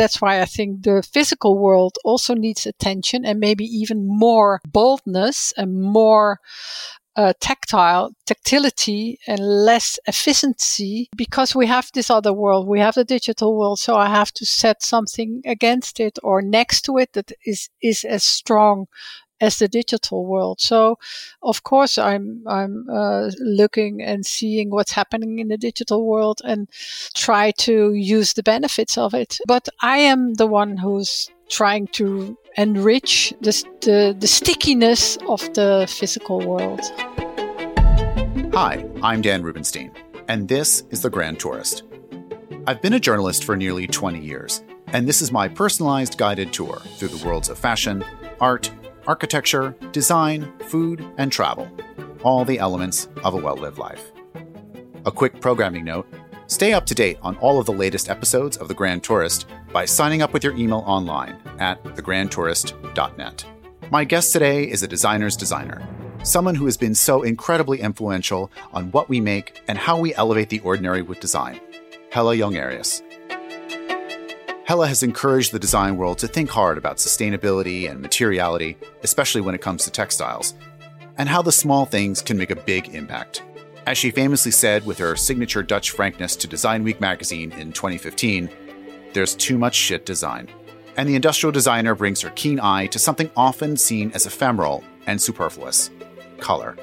that's why I think the physical world also needs attention and maybe even more boldness and more uh, tactile tactility and less efficiency because we have this other world we have the digital world so i have to set something against it or next to it that is is as strong as the digital world. So, of course, I'm I'm uh, looking and seeing what's happening in the digital world and try to use the benefits of it. But I am the one who's trying to enrich the, the, the stickiness of the physical world. Hi, I'm Dan Rubinstein, and this is The Grand Tourist. I've been a journalist for nearly 20 years, and this is my personalized guided tour through the worlds of fashion, art, architecture, design, food, and travel. All the elements of a well lived life. A quick programming note stay up to date on all of the latest episodes of The Grand Tourist by signing up with your email online at thegrandtourist.net. My guest today is a designer's designer, someone who has been so incredibly influential on what we make and how we elevate the ordinary with design. Hella Jongerius. Hella has encouraged the design world to think hard about sustainability and materiality, especially when it comes to textiles, and how the small things can make a big impact. As she famously said with her signature Dutch frankness to Design Week magazine in 2015, there's too much shit design. And the industrial designer brings her keen eye to something often seen as ephemeral and superfluous color.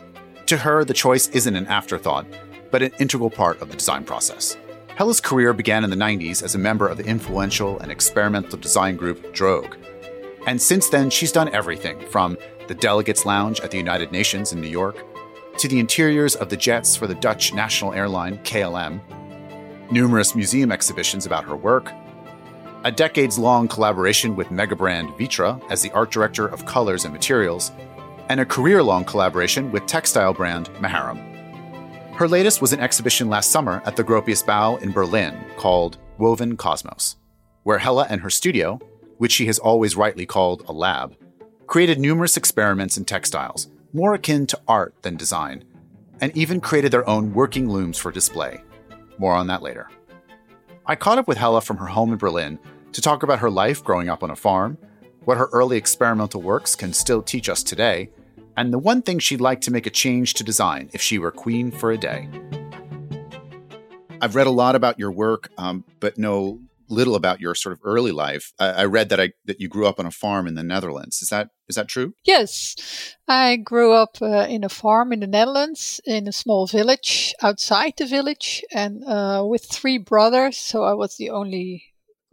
To her, the choice isn't an afterthought, but an integral part of the design process. Hella's career began in the 90s as a member of the influential and experimental design group Droog. And since then, she's done everything from the Delegates Lounge at the United Nations in New York to the interiors of the jets for the Dutch national airline KLM, numerous museum exhibitions about her work, a decades long collaboration with megabrand Vitra as the art director of colors and materials, and a career long collaboration with textile brand Maharam. Her latest was an exhibition last summer at the Gropius Bau in Berlin called Woven Cosmos, where Hella and her studio, which she has always rightly called a lab, created numerous experiments in textiles, more akin to art than design, and even created their own working looms for display. More on that later. I caught up with Hella from her home in Berlin to talk about her life growing up on a farm, what her early experimental works can still teach us today, and the one thing she'd like to make a change to design if she were queen for a day. I've read a lot about your work, um, but know little about your sort of early life. I, I, read that I that you grew up on a farm in the Netherlands. Is that is that true? Yes, I grew up uh, in a farm in the Netherlands, in a small village outside the village, and uh, with three brothers. So I was the only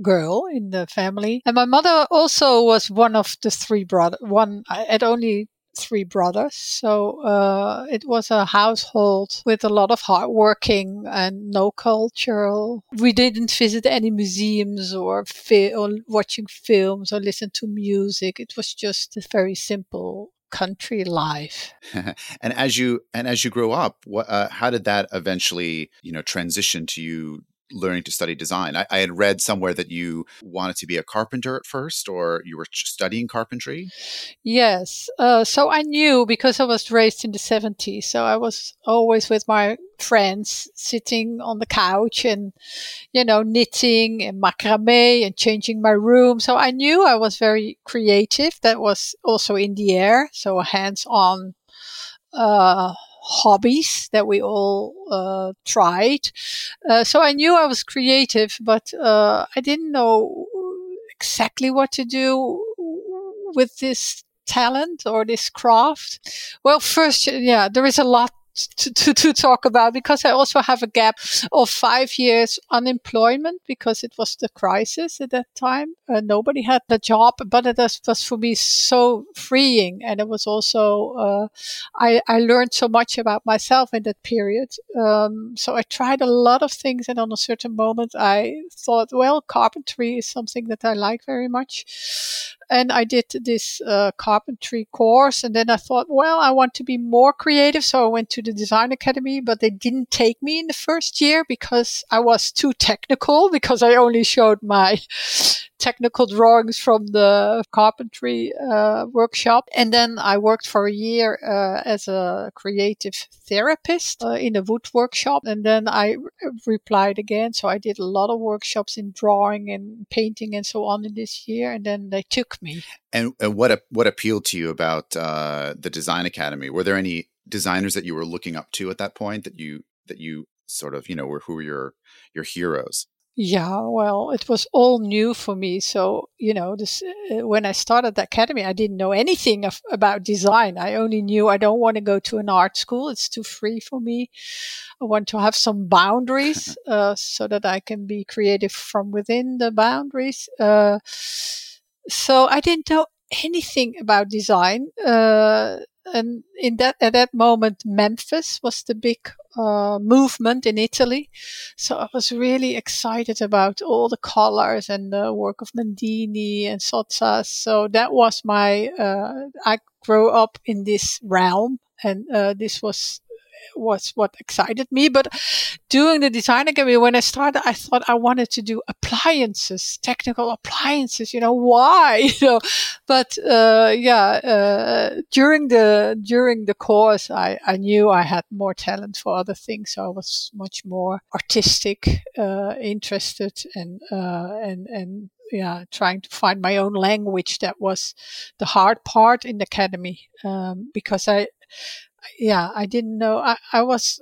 girl in the family, and my mother also was one of the three brothers. One I had only three brothers. So uh, it was a household with a lot of hard working and no culture. We didn't visit any museums or, fi- or watching films or listen to music. It was just a very simple country life. and as you and as you grow up, what, uh, how did that eventually, you know, transition to you learning to study design. I, I, had read somewhere that you wanted to be a carpenter at first, or you were studying carpentry. Yes. Uh, so I knew because I was raised in the 70s. So I was always with my friends sitting on the couch and, you know, knitting and macrame and changing my room. So I knew I was very creative. That was also in the air. So hands on. Uh, hobbies that we all uh, tried. Uh, so I knew I was creative, but uh, I didn't know exactly what to do with this talent or this craft. Well, first, yeah, there is a lot to, to, to, talk about because I also have a gap of five years unemployment because it was the crisis at that time. Uh, nobody had a job, but it was, was, for me so freeing. And it was also, uh, I, I learned so much about myself in that period. Um, so I tried a lot of things. And on a certain moment, I thought, well, carpentry is something that I like very much and I did this uh, carpentry course. And then I thought, well, I want to be more creative. So I went to the design academy, but they didn't take me in the first year because I was too technical because I only showed my technical drawings from the carpentry uh, workshop. And then I worked for a year uh, as a creative therapist uh, in a wood workshop. And then I re- replied again. So I did a lot of workshops in drawing and painting and so on in this year. And then they took me. And, and what what appealed to you about uh, the Design Academy? Were there any designers that you were looking up to at that point that you that you sort of you know were who were your your heroes? Yeah, well, it was all new for me. So, you know, this, uh, when I started the academy, I didn't know anything of, about design. I only knew I don't want to go to an art school. It's too free for me. I want to have some boundaries uh, so that I can be creative from within the boundaries. Uh, so I didn't know anything about design. Uh, and in that at that moment memphis was the big uh, movement in italy. So i was really excited about all the colors and the work of Mendini and sottsass so that was my uh, i grew up in this realm and uh, this was was what excited me. But doing the design academy, when I started, I thought I wanted to do appliances, technical appliances. You know why? You know, but uh, yeah, uh, during the during the course, I I knew I had more talent for other things, so I was much more artistic, uh, interested, and uh, and and yeah, trying to find my own language. That was the hard part in the academy um, because I yeah, I didn't know. I, I was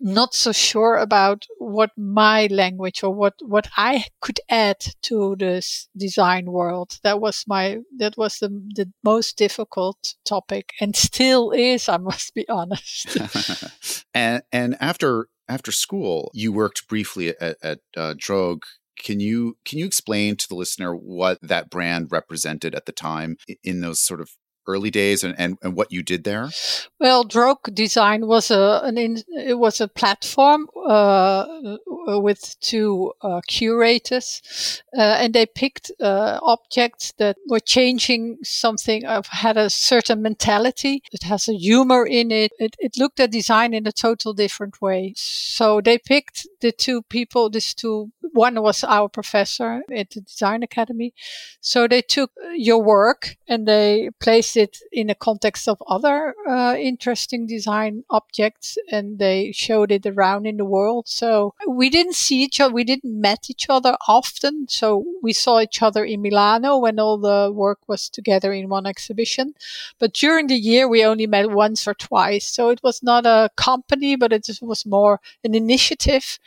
not so sure about what my language or what what I could add to this design world. That was my that was the the most difficult topic, and still is. I must be honest. and and after after school, you worked briefly at, at uh, Droog. Can you can you explain to the listener what that brand represented at the time in those sort of early days and, and, and what you did there? Well, Droog Design was a an in, it was a platform uh, with two uh, curators, uh, and they picked uh, objects that were changing something, uh, had a certain mentality. It has a humor in it. it. It looked at design in a total different way. So they picked the two people, these two one was our professor at the design academy. So they took your work and they placed it in the context of other uh, interesting design objects and they showed it around in the world. So we didn't see each other, we didn't met each other often. So we saw each other in Milano when all the work was together in one exhibition. But during the year, we only met once or twice. So it was not a company, but it was more an initiative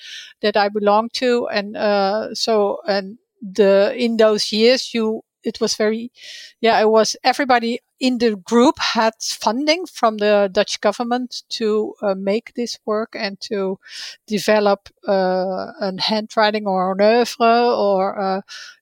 that I belonged to. And uh, so, and the in those years, you it was very, yeah, it was everybody in the group had funding from the Dutch government to uh, make this work and to develop uh, a handwriting or an oeuvre or uh,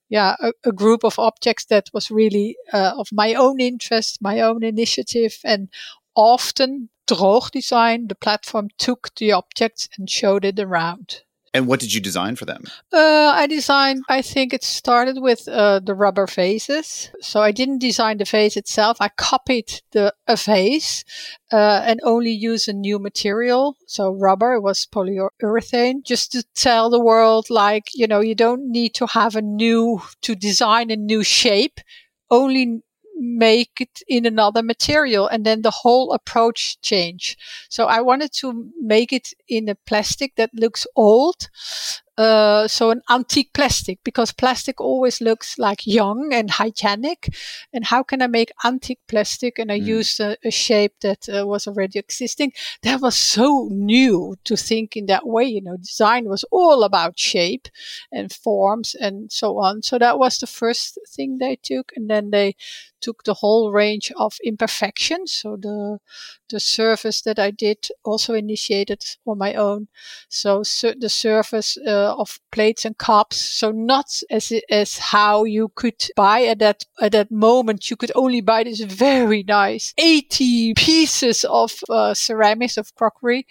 yeah, a, a, group of objects that was really uh, of my own interest, my own initiative, and often Droog Design, the platform, took the objects and showed it around. And what did you design for them? Uh, I designed, I think it started with uh, the rubber faces. So I didn't design the face itself. I copied the a vase uh, and only use a new material. So rubber was polyurethane just to tell the world like, you know, you don't need to have a new, to design a new shape. Only make it in another material and then the whole approach change. So I wanted to make it in a plastic that looks old uh, so an antique plastic because plastic always looks like young and hygienic. And how can I make antique plastic? And I mm. used a, a, shape that uh, was already existing. That was so new to think in that way. You know, design was all about shape and forms and so on. So that was the first thing they took. And then they took the whole range of imperfections. So the the surface that I did also initiated on my own. So the surface uh, of plates and cups. So not as as how you could buy at that at that moment. You could only buy this very nice 80 pieces of uh, ceramics of crockery.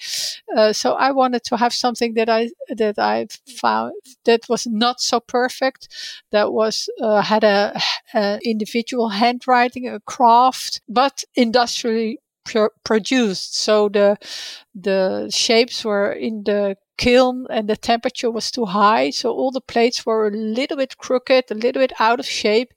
Uh, so I wanted to have something that I that I found that was not so perfect. That was uh, had a, a individual handwriting, a craft, but industrially produced. So the the shapes were in the kiln and the temperature was too high. So all the plates were a little bit crooked, a little bit out of shape.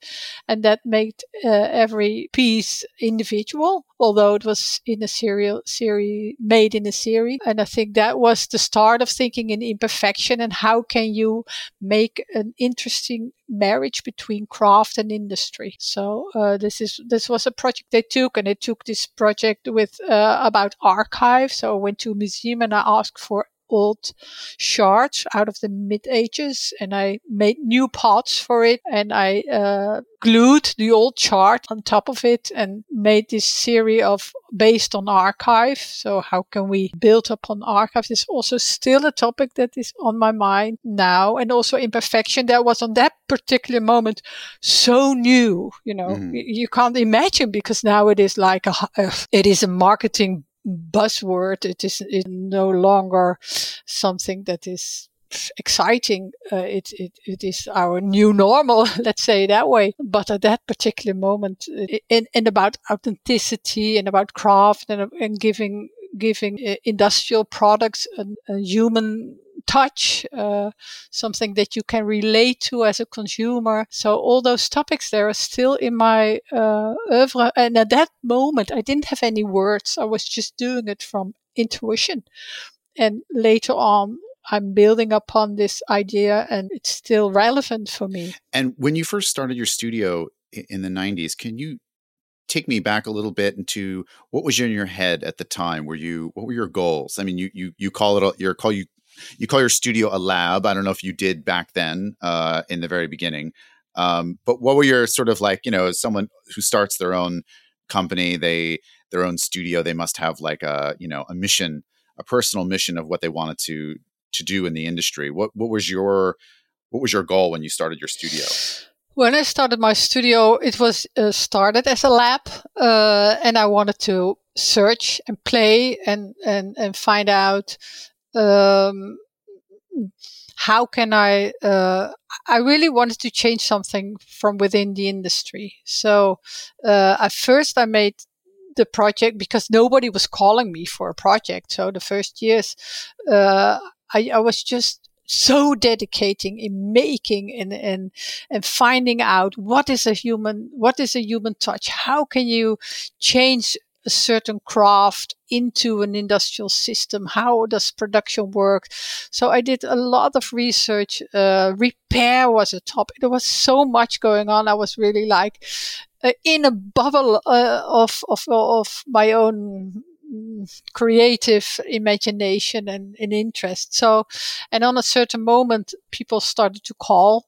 And that made uh, every piece individual, although it was in a serial series made in a series. And I think that was the start of thinking in imperfection and how can you make an interesting marriage between craft and industry. So uh, this is this was a project they took, and they took this project with uh, about archives. So I went to a museum and I asked for old shards out of the mid ages and I made new pots for it and I uh, glued the old chart on top of it and made this series of based on archive. So how can we build upon archive? Is also still a topic that is on my mind now and also imperfection that was on that particular moment so new, you know, mm. you, can't imagine because now it is like a it is a marketing buzzword. It is it no longer something that is exciting. Uh, it, it, it is our new normal, let's say that way. But at that particular moment, and, and about authenticity and about craft and, and giving giving uh, industrial products a human touch, uh, something that you can relate to as a consumer. So all those topics there are still in my uh, oeuvre. And at that moment, I didn't have any words. I was just doing it from intuition. And later on, I'm building upon this idea and it's still relevant for me. And when you first started your studio in the 90s, can you take me back a little bit into what was in your head at the time? Were you what were your goals? I mean, you you you call it a, your call you you call your studio a lab. I don't know if you did back then uh, in the very beginning. Um, but what were your sort of like, you know, someone who starts their own company, they their own studio, they must have like a, you know, a mission, a personal mission of what they wanted to to do in the industry. What what was your what was your goal when you started your studio? When I started my studio, it was uh, started as a lab, uh, and I wanted to search and play and and and find out um, how can I? Uh, I really wanted to change something from within the industry. So uh, at first, I made the project because nobody was calling me for a project. So the first years, uh, I, I was just so dedicating in making and, and and finding out what is a human what is a human touch how can you change a certain craft into an industrial system. How does production work? So I did a lot of research. Uh, repair was a topic. There was so much going on. I was really like uh, in a bubble uh, of, of, of my own creative imagination and, and interest. So, and on a certain moment, people started to call.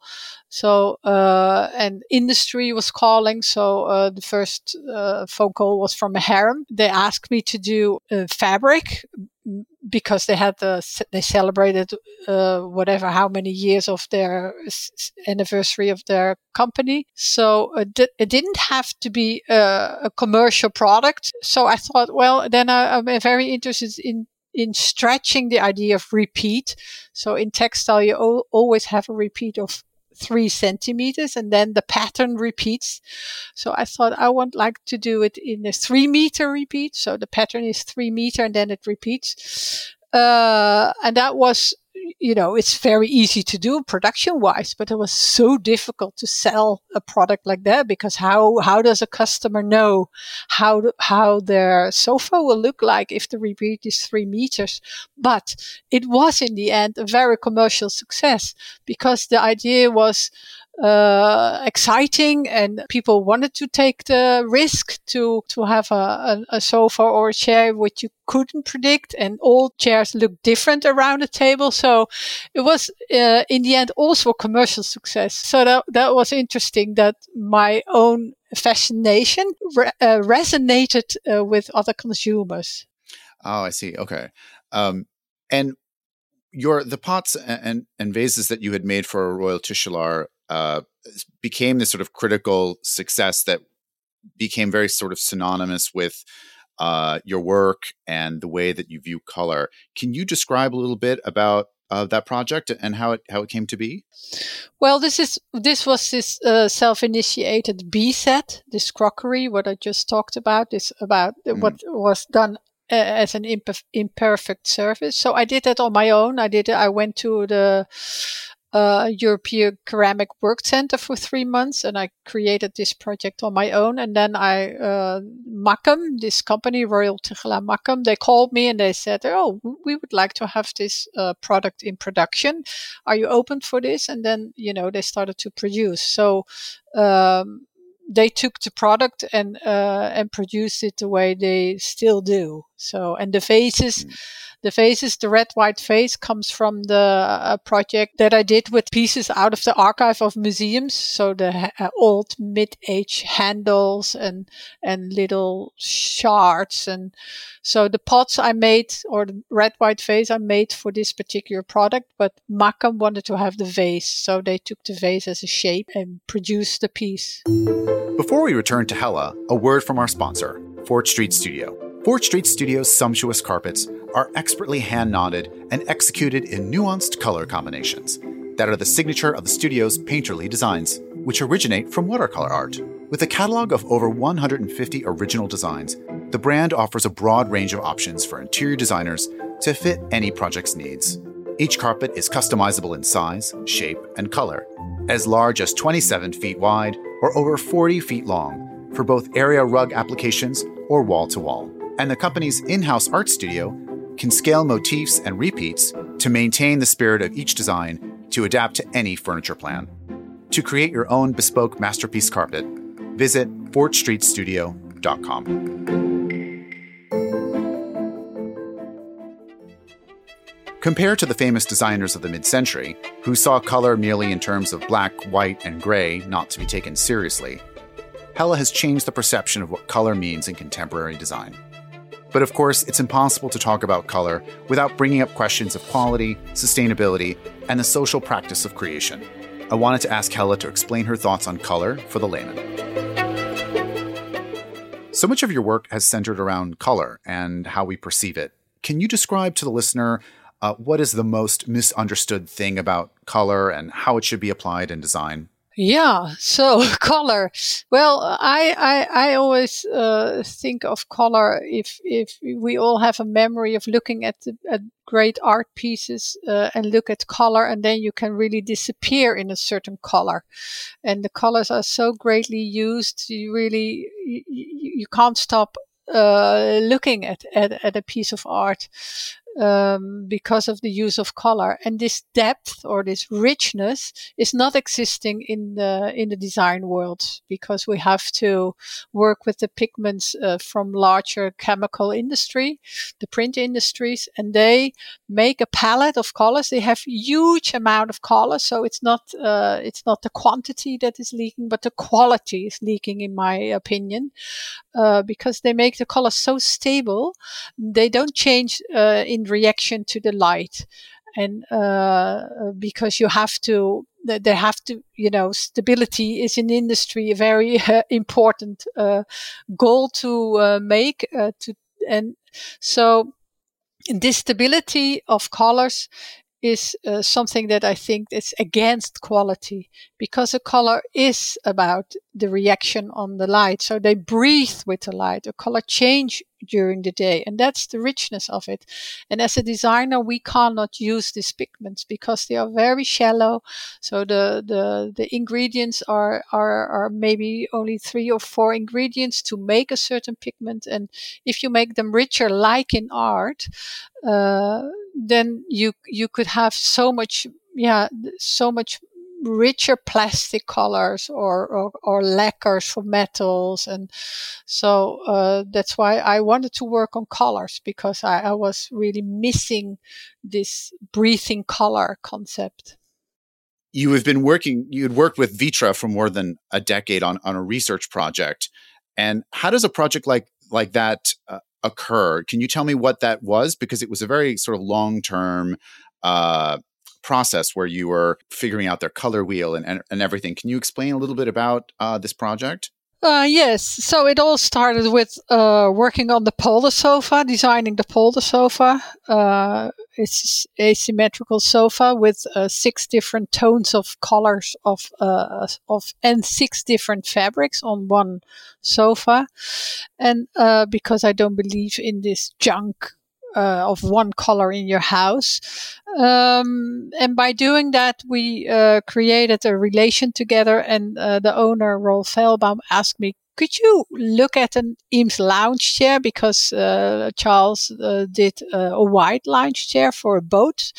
So, uh, and industry was calling. So, uh, the first uh, phone call was from Maharam. They asked me to do fabric because they had the they celebrated uh, whatever how many years of their anniversary of their company. So uh, it didn't have to be a, a, commercial product. So I thought, well, then I, I'm very interested in in stretching the idea of repeat. So in textile, you o- always have a repeat of three centimeters and then the pattern repeats. So I thought I would like to do it in a three meter repeat. So the pattern is three meter and then it repeats. Uh, and that was you know, it's very easy to do production wise, but it was so difficult to sell a product like that because how, how does a customer know how, how their sofa will look like if the repeat is three meters? But it was in the end a very commercial success because the idea was, uh, exciting and people wanted to take the risk to to have a, a, a, sofa or a chair which you couldn't predict and all chairs look different around the table. So it was uh, in the end also a commercial success. So that that was interesting that my own fascination re- uh, resonated uh, with other consumers. Oh i see. Okay. Um, and your the pots and, and vases that you had made for Royal Tichelaar uh, became this sort of critical success that became very sort of synonymous with uh, your work and the way that you view color. Can you describe a little bit about uh, that project and how it how it came to be? Well, this is this was this uh, self-initiated B set, this crockery, what I just talked about. This about mm. what was done as an imperfect surface. So I did that on my own. I did. I went to the uh, European Ceramic Work Center for three months, and I created this project on my own. And then I, uh, this company, Royal Tichelaar Makkum, they called me and they said, "Oh, we would like to have this uh, product in production. Are you open for this?" And then you know they started to produce. So. Um, they took the product and uh, and produced it the way they still do. So and the vases, mm. the vases, the red white vase comes from the uh, project that I did with pieces out of the archive of museums. So the uh, old mid age handles and and little shards and so the pots I made or the red white vase I made for this particular product, but Makkum wanted to have the vase, so they took the vase as a shape and produced the piece. Before we return to Hella, a word from our sponsor, Fort Street Studio. Fort Street Studio's sumptuous carpets are expertly hand knotted and executed in nuanced color combinations that are the signature of the studio's painterly designs, which originate from watercolor art. With a catalog of over 150 original designs, the brand offers a broad range of options for interior designers to fit any project's needs. Each carpet is customizable in size, shape, and color, as large as 27 feet wide or over 40 feet long for both area rug applications or wall to wall. And the company's in house art studio can scale motifs and repeats to maintain the spirit of each design to adapt to any furniture plan. To create your own bespoke masterpiece carpet, visit fortstreetstudio.com. Compared to the famous designers of the mid century, who saw color merely in terms of black, white, and gray, not to be taken seriously, Hella has changed the perception of what color means in contemporary design. But of course, it's impossible to talk about color without bringing up questions of quality, sustainability, and the social practice of creation. I wanted to ask Hella to explain her thoughts on color for the layman. So much of your work has centered around color and how we perceive it. Can you describe to the listener uh, what is the most misunderstood thing about color and how it should be applied in design? Yeah, so color. Well, I I, I always uh, think of color if if we all have a memory of looking at the, at great art pieces uh, and look at color, and then you can really disappear in a certain color, and the colors are so greatly used. You really you, you can't stop uh, looking at, at, at a piece of art um, because of the use of color. And this depth or this richness is not existing in the in the design world because we have to work with the pigments uh, from larger chemical industry, the print industries, and they make a palette of colors. They have huge amount of colors, so it's not uh, it's not the quantity that is leaking, but the quality is leaking, in my opinion, uh, because they make the colors so stable. They don't change uh, reaction to the light. And uh, because you have to they have to you know stability is in industry a very uh, important uh, goal to uh, make uh, to and so this stability of colors is uh, something that I think is against quality because a color is about the reaction on the light. So they breathe with the light. A color change during the day. And that's the richness of it. And as a designer, we cannot use these pigments because they are very shallow. So the, the, the ingredients are, are, are maybe only three or four ingredients to make a certain pigment. And if you make them richer, like in art, uh, then you, you could have so much, yeah, so much richer plastic colors or, or, or lacquers for metals. And so uh, that's why I wanted to work on colors because I, I was really missing this breathing color concept. You have been working you had worked with vitra for more than a decade on, on a research project. And how does a project like like that uh, occur? Can you tell me what that was? Because it was a very sort of long term uh, process where you were figuring out their color wheel and, and, and everything. Can you explain a little bit about uh, this project? Uh, yes. So it all started with uh, working on the polder sofa, designing the polder sofa. Uh, it's asymmetrical sofa with uh, six different tones of colors of uh, of and six different fabrics on one sofa. And uh, because I don't believe in this junk uh, of one color in your house. Um, and by doing that, we uh, created a relation together. And uh, the owner, Rolf Fehlbaum, asked me, could you look at an Eames lounge chair because uh, Charles uh, did uh, a white lounge chair for a boat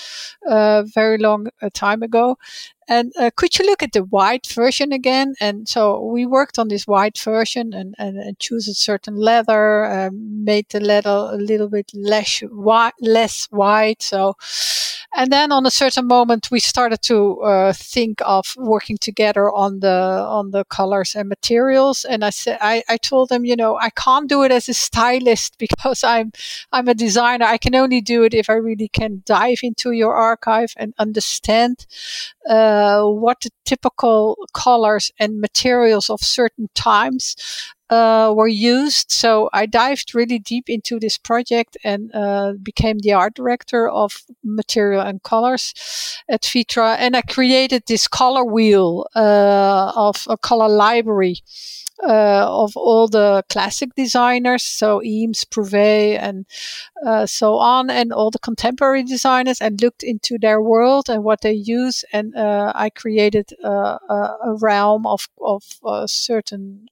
uh, very long uh, time ago, and uh, could you look at the white version again? And so we worked on this white version and, and, and choose a certain leather, um, made the leather a little bit less white, less white. So, and then on a certain moment, we started to uh, think of working together on the on the colors and materials. And I said, I, I told them, you know, I can't do it as a stylist because I'm I'm a designer. I can only do it if I really can dive into your archive and understand. Uh, what the typical colors and materials of certain times uh, were used. So I dived really deep into this project and uh, became the art director of material and colors at Vitra. And I created this color wheel uh, of a color library uh, of all the classic designers, so Eames, Prouvé, and uh, so on, and all the contemporary designers, and looked into their world and what they use. And uh, I created a, a, realm of of certain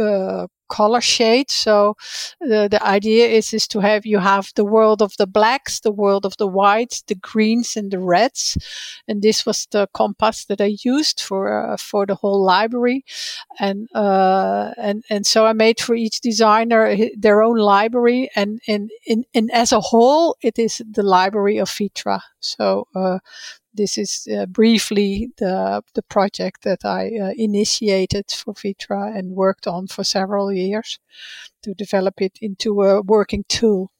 uh, color shade. So the, the idea is is to have you have the world of the blacks, the world of the whites, the greens, and the reds. And this was the compass that I used for uh, for the whole library. And uh, and and so I made for each designer their own library. And and, and, and as a whole, it is the library of Vitra. So uh, this is uh, briefly the the project that I uh, initiated for Vitra and worked on for several years to develop it into a working tool.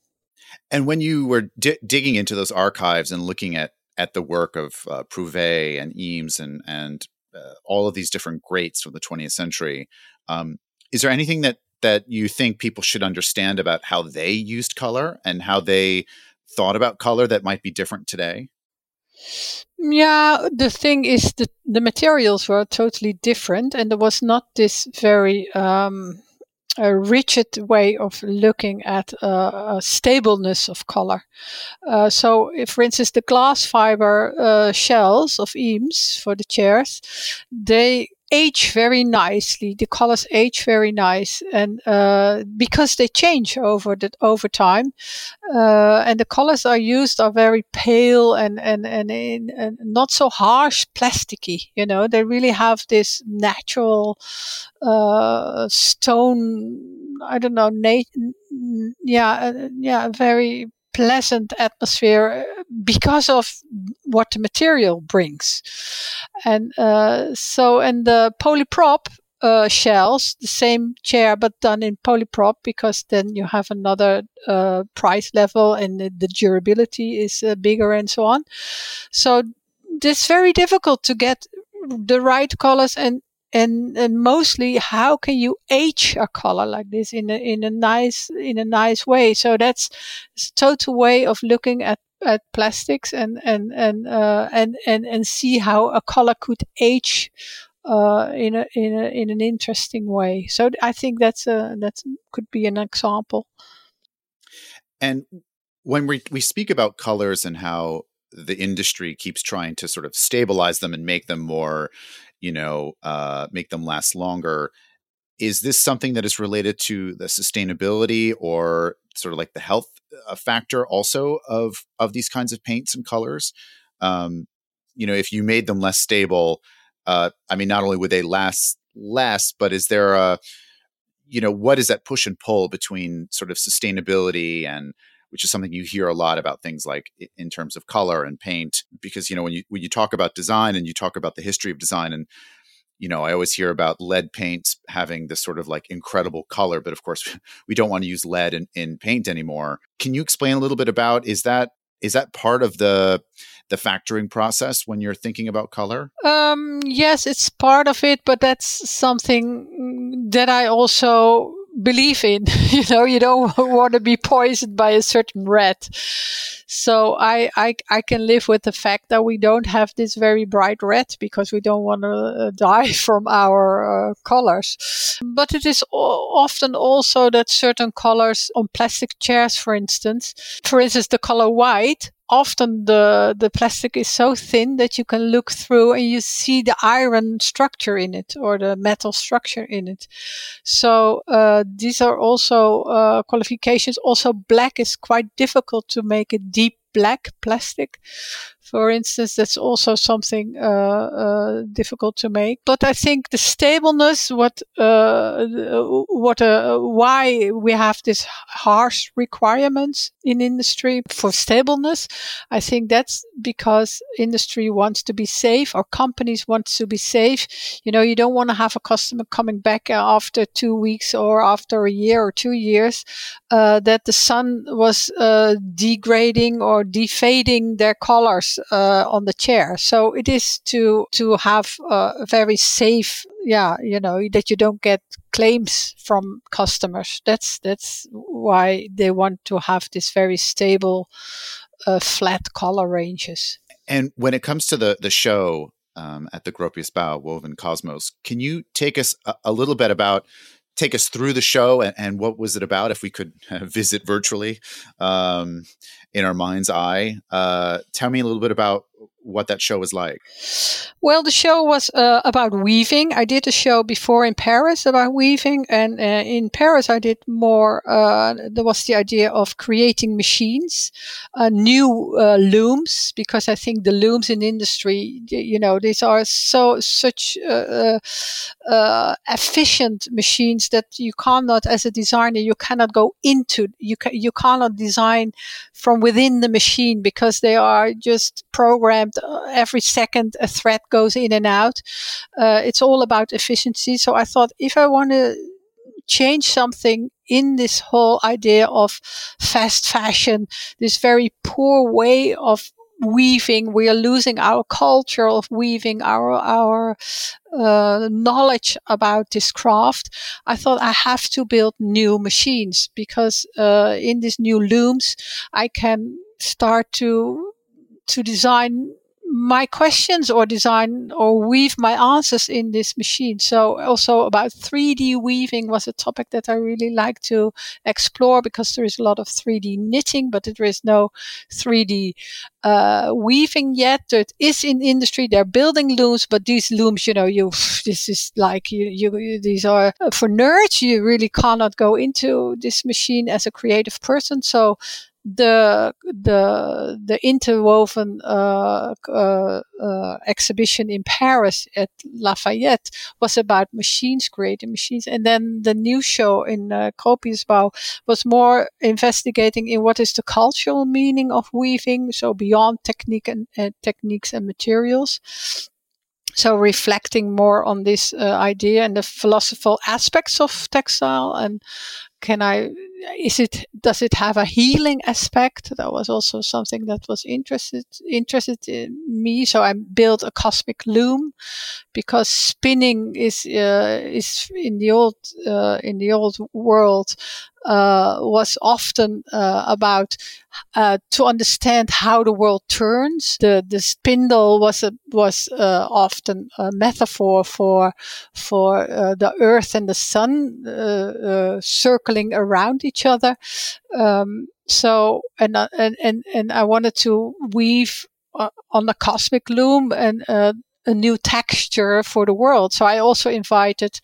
And when you were di- digging into those archives and looking at at the work of uh, Prouvé and Eames and and uh, all of these different greats from the 20th century, um, is there anything that that you think people should understand about how they used color and how they thought about color that might be different today? Yeah, the thing is that the materials were totally different, and there was not this very um, a rigid way of looking at uh, stableness of color. Uh, so, if, for instance, the glass fiber uh, shells of Eames for the chairs, they age very nicely. The colors age very nice, and uh, because they change over the over time, uh, and the colors are used are very pale and and, and and not so harsh, plasticky. You know, they really have this natural uh, stone. I don't know, nat- yeah, uh, yeah, very pleasant atmosphere uh, because of what the material brings. And uh, so, and the polyprop uh, shells, the same chair but done in polyprop because then you have another uh, price level and the durability is uh, bigger and so on. So it's very difficult to get the right colors and and, and mostly how can you age a color like this in a, in a nice in a nice way so that's total way of looking at at plastics and and and uh, and and and see how a color could age uh, in a in a in an interesting way. So I think that's a that could be an example. And when we we speak about colors and how the industry keeps trying to sort of stabilize them and make them more you know, uh, make them last longer. Is this something that is related to the sustainability or sort of like the health uh, factor also of of these kinds of paints and colors? Um, you know, if you made them less stable, uh, I mean, not only would they last less, but is there a you know what is that push and pull between sort of sustainability and which is something you hear a lot about things like in terms of color and paint because you know when you when you talk about design and you talk about the history of design and you know i always hear about lead paints having this sort of like incredible color but of course we don't want to use lead in, in paint anymore. Can you explain a little bit about is that is that part of the the factoring process when you're thinking about color? Um, yes it's part of it but that's something that I also believe in. you know, you don't want to be poisoned by a certain rat. So I, I, I can live with the fact that we don't have this very bright red because we don't want to uh, die from our uh, colors. But it is often also that certain colors on plastic chairs, for instance, for instance, the color white often the the plastic is so thin that you can look through and you see the iron structure in it or the metal structure in it. So uh, these are also uh, qualifications. Also, black is quite difficult to make a deep black plastic for instance, that's also something uh, uh, difficult to make. But I think the stableness, what uh, what uh, why we have this harsh requirements in industry for stableness, I think that's because industry wants to be safe or companies want to be safe. You know, you don't want to have a customer coming back after two weeks or after a year or two years uh, that the sun was uh, degrading or defading their colors uh, on the chair. So it is to to have a very safe, yeah, you know, that you don't get claims from customers. That's that's why they want to have this very stable, uh, flat color ranges. And when it comes to the the show um, at the Gropius Bau Woven Cosmos, can you take us a, a little bit about take us through the show and, and, what was it about if we could visit virtually um, in our mind's eye. Uh, tell me a little bit about what that show was like. Well, the show was uh, about weaving. I did a show before in Paris about weaving, and uh, in Paris I did more. Uh, there was the idea of creating machines, uh, new uh, looms, because I think the looms in industry, you know, these are so such uh, efficient machines that you cannot, as a designer, you cannot go into. You ca- you cannot design from within the machine because they are just programmed uh, every second a thread goes in and out. Uh, it's all about efficiency. So I thought if I want to change something in this whole idea of fast fashion, this very poor way of weaving. We are losing our culture of weaving, our our uh, knowledge about this craft. I thought I have to build new machines because uh, in these new looms, I can start to to design my questions or design or weave my answers in this machine. So also about 3D weaving was a topic that I really like to explore because there is a lot of 3D knitting, but there is no 3D uh, weaving yet. It is in industry. They're building looms, but these looms, you know, you this is like you, you these are for nerds. You really cannot go into this machine as a creative person. So the the the interwoven uh, uh, uh, exhibition in Paris at Lafayette was about machines creating machines, and then the new show in uh, Gropiusbau was more investigating in what is the cultural meaning of weaving, so beyond technique and uh, techniques and materials. So reflecting more on this uh, idea and the philosophical aspects of textile and can I is it does it have a healing aspect that was also something that was interested interested in me so i built a cosmic loom because spinning is uh, is in the old uh, in the old world uh, was often uh, about uh, to understand how the world turns. The the spindle was a, was uh, often a metaphor for for uh, the earth and the sun uh, circling around each other. Um, so and and and and I wanted to weave on the cosmic loom and a new texture for the world. So I also invited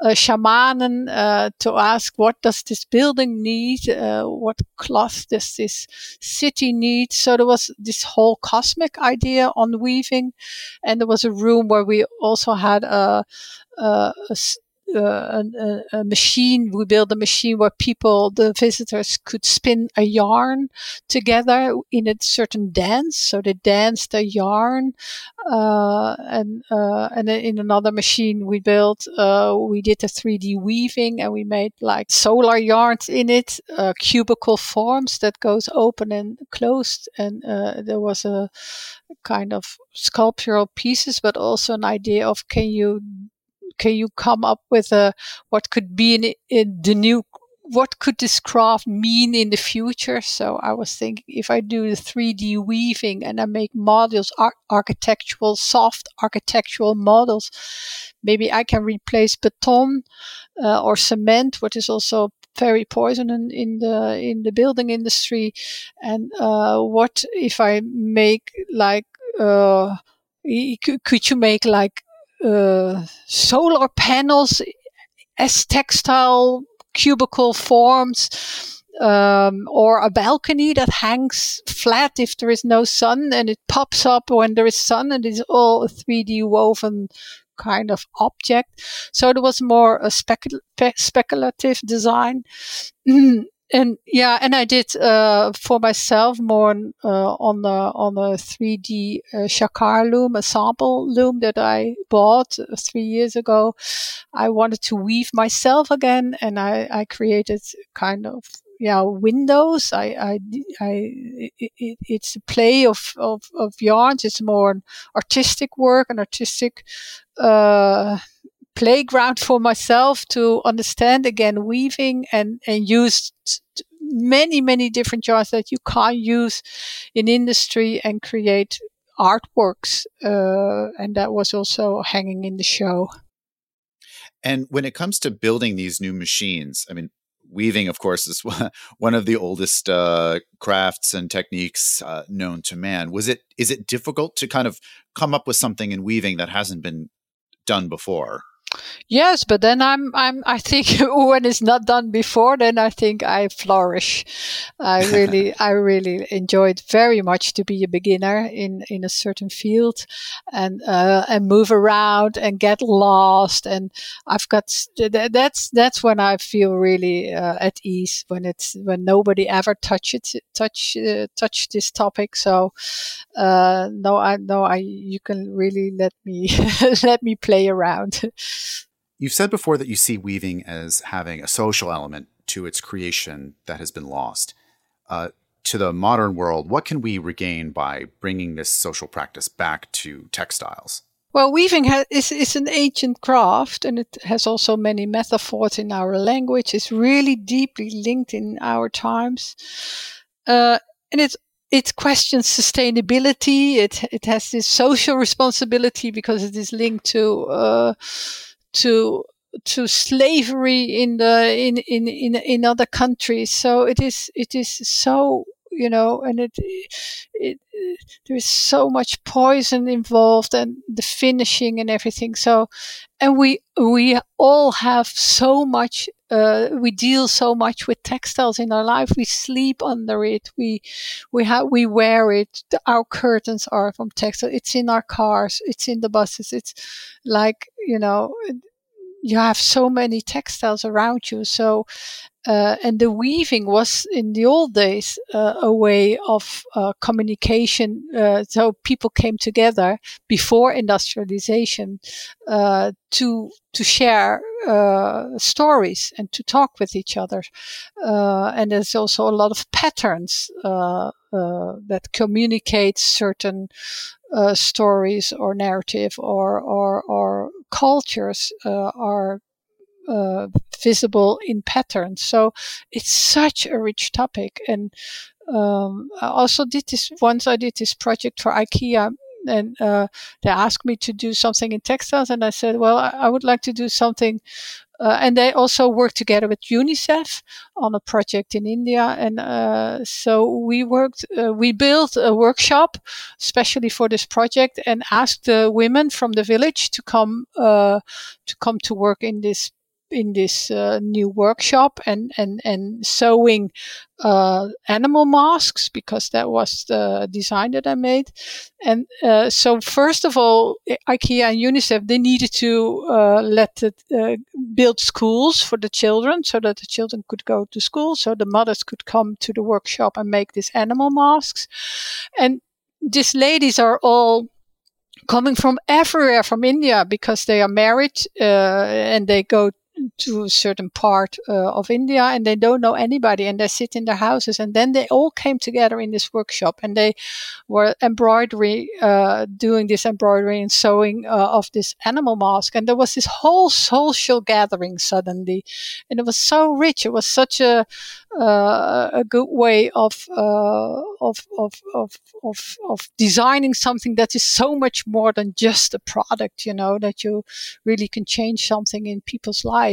uh, shamanen uh, to ask, what does this building need? Uh, what cloth does this city need? So there was this whole cosmic idea on weaving, and there was a room where we also had a, a, a uh, a, a, machine. We built a machine where people, the visitors, could spin a yarn together in a certain dance. So they danced a yarn, uh, and uh, and in another machine we built, uh, we did a 3D weaving, and we made like solar yarns in it, uh, cubical forms that goes open and closed, and there was a kind of sculptural pieces, but also an idea of can you can you come up with a what could be in, in the new what could this craft mean in the future? So I was thinking if I do the 3D weaving and I make models, ar- architectural, soft architectural models, maybe I can replace beton uh, or cement, which is also very poisonous in the in the building industry. And uh, what if I make like uh, could you make like uh, solar panels as textile cubical forms um, or a balcony that hangs flat if there is no sun and it pops up when there is sun and it's all a 3D woven kind of object. So there was more a specul- speculative design. and yeah, and I did uh, for myself more uh, on the on a 3D uh, Jacquard loom, a sample loom that I bought uh, three years ago. I wanted to weave myself again, and I, I created kind of yeah windows. I I, I it, it's a play of, of of yarns. It's more an artistic work, an artistic uh, playground for myself to understand again weaving and, and use many, many different jars that you can't use in industry and create artworks. Uh, and that was also hanging in the show. And when it comes to building these new machines, I mean, weaving, of course, is one of the oldest uh, crafts and techniques uh, known to man. Was it is it difficult to kind of come up with something in weaving that hasn't been done before? Yes, but then I'm I'm I think when it's not done before, then I think I flourish. I really I really enjoyed very much to be a beginner in in a certain field, and uh, and move around and get lost. And I've got that's that's when I feel really uh, at ease when it's when nobody ever touches touch uh, touch this topic. So uh, no, I no I you can really let me let me play around. You've said before that you see weaving as having a social element to its creation that has been lost. Uh, to the modern world, what can we regain by bringing this social practice back to textiles? Well, weaving ha- is, is an ancient craft and it has also many metaphors in our language. It's really deeply linked in our times. Uh, and it's it questions sustainability. It it has this social responsibility because it is linked to uh, to to slavery in the in in in in other countries. So it is it is so you know, and it, it, it there is so much poison involved and the finishing and everything. So, and we we all have so much. Uh, we deal so much with textiles in our life. We sleep under it. We we have we wear it. Our curtains are from textile. It's in our cars. It's in the buses. It's like you know you have so many textiles around you. So, uh, and the weaving was in the old days uh, a way of uh, communication. Uh, so people came together before industrialization uh, to to share uh, stories and to talk with each other. and there's also a lot of patterns that communicate certain uh, stories or narrative or or, or cultures uh, are uh, visible in patterns. So it's such a rich topic. And um, I also did this once. I did this project for IKEA. And uh, they asked me to do something in textiles, and I said, "Well, I, I would like to do something uh, and they also work together with UNICEF on a project in India. And uh, so we worked, uh, we built a workshop especially for this project and asked the women from the village to come uh, to come to work in this in this uh, new workshop and and and sewing uh, animal masks because that was the design that I made. And uh, so first of all, IKEA and UNICEF they needed to uh, let it uh, build schools for the children so that the children could go to school, so the mothers could come to the workshop and make these animal masks. And these ladies are all coming from everywhere from India because they are married uh, and they go to a certain part uh, of India and they don't know anybody and they sit in their houses and then they all came together in this workshop and they were embroidery uh, doing this embroidery and sewing uh, of this animal mask and there was this whole social gathering suddenly and it was so rich it was such a uh, a good way of, uh, of, of of of of designing something that is so much more than just a product you know that you really can change something in people's lives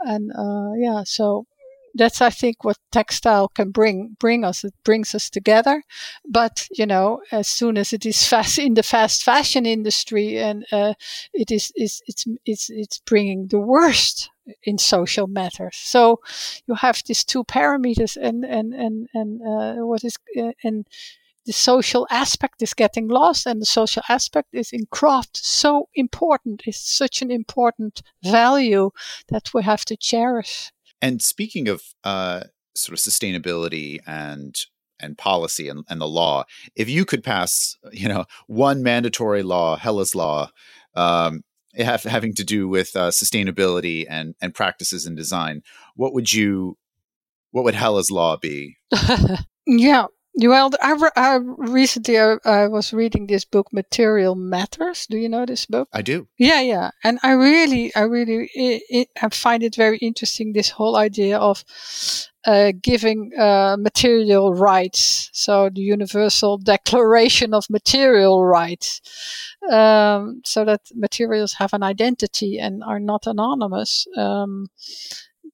and uh, yeah so that's I think what textile can bring bring us. It brings us together, but you know, as soon as it is fast in the fast fashion industry, and uh, it is is it's it's it's bringing the worst in social matters. So you have these two parameters, and and and and uh, what is uh, and the social aspect is getting lost and the social aspect is in craft so important it's such an important value that we have to cherish and speaking of uh, sort of sustainability and and policy and, and the law, if you could pass, you know, one mandatory law, Hella's law, um, have, having to do with uh, sustainability and and practices in design, what would you, what would Hella's law be? yeah, well, I, re- I recently I, I, was reading this book, Material Matters. Do you know this book? I do. Yeah, yeah, and I really, I really, it, it, I find it very interesting. This whole idea of uh, giving uh, material rights, so the Universal Declaration of Material Rights, um, so that materials have an identity and are not anonymous. Um,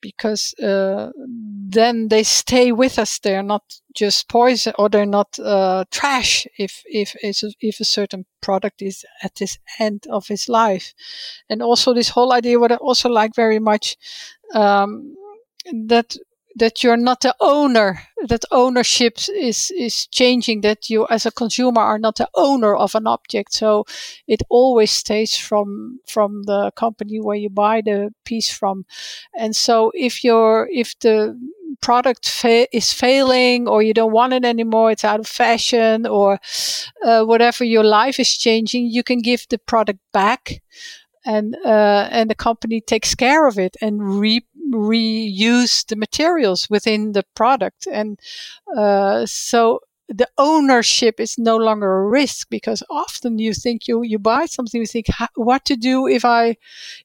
because uh, then they stay with us. They're not just poison or they're not uh, trash if if if a certain product is at this end of its life. And also this whole idea, what I also like very much, um, that that you're not the owner that ownership is is changing that you as a consumer are not the owner of an object. So it always stays from from the company where you buy the piece from. And so if you're if the product fa- is failing or you don't want it anymore it's out of fashion or uh, whatever your life is changing you can give the product back and uh, and the company takes care of it and re- reuse the materials within the product. And uh, so the ownership is no longer a risk because often you think you you buy something you think what to do if i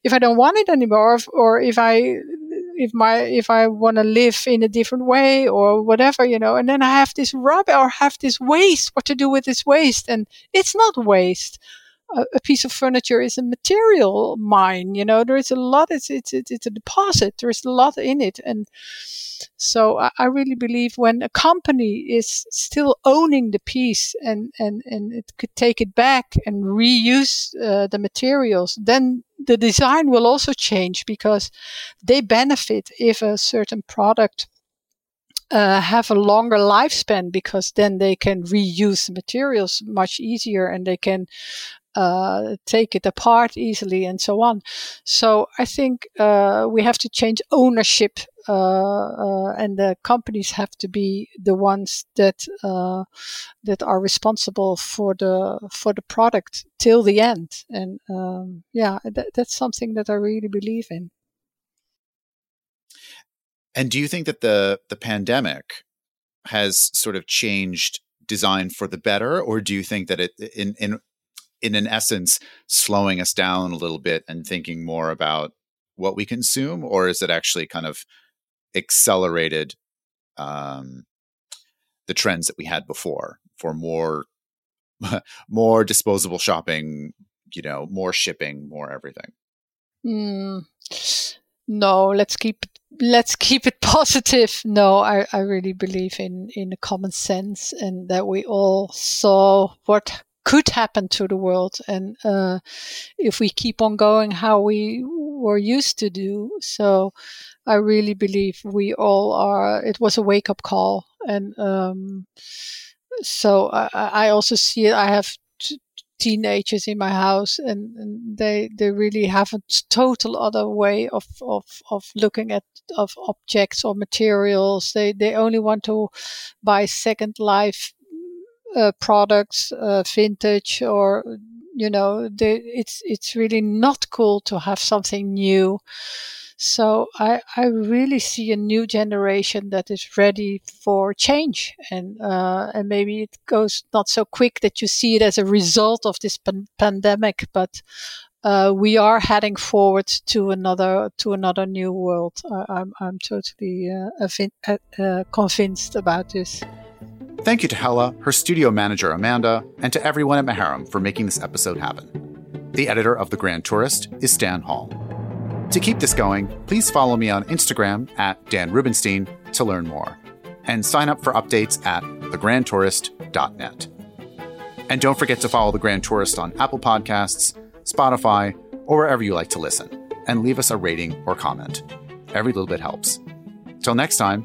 if i don't want it anymore? Or, or if i if my if i want to live in a different way or whatever you know? And then i have this rubber or have this waste what to do with this waste? And it's not waste a, piece of furniture is a material mine. You know, there is a lot. It's it's it's a deposit. There is a lot in it, and so I, I really believe when a company is still owning the piece and and and it could take it back and reuse uh, the materials, then the design will also change because they benefit if a certain product uh, have a longer lifespan because then they can reuse the materials much easier and they can uh, take it apart easily and so on. So I think uh, we have to change ownership, uh, uh and the companies have to be the ones that uh, that are responsible for the for the product till the end. And um, yeah, that, that's something that I really believe in. And do you think that the the pandemic has sort of changed design for the better, or do you think that it in in in an essence slowing us down a little bit and thinking more about what we consume, or is it actually kind of accelerated um, the trends that we had before for more more disposable shopping, you know, more shipping, more everything? Mm, no, let's keep let's keep it positive. No, I, I really believe in in common sense and that we all saw what could happen to the world. And uh, if we keep on going how we were used to do, so I really believe we all are. It was a wake up call, and um, so I, I, also see it. I have t- teenagers in my house, and, and, they they really have a total other way of of, of looking at of objects or materials. They they only want to buy second life uh, products, uh, vintage, or you know, the, it's it's really not cool to have something new. So I, I really see a new generation that is ready for change, and uh, and maybe it goes not so quick that you see it as a result of this pan- pandemic, but uh, we are heading forward to another to another new world. I'm I'm totally uh, uh, convinced about this. Thank you to Hella, her studio manager Amanda, and to everyone at Maharam for making this episode happen. The editor of The Grand Tourist is Stan Hall. To keep this going, please follow me on Instagram at Dan Rubinstein to learn more, and sign up for updates at thegrandtourist.net. And don't forget to follow The Grand Tourist on Apple Podcasts, Spotify, or wherever you like to listen, and leave us a rating or comment. Every little bit helps. Till next time,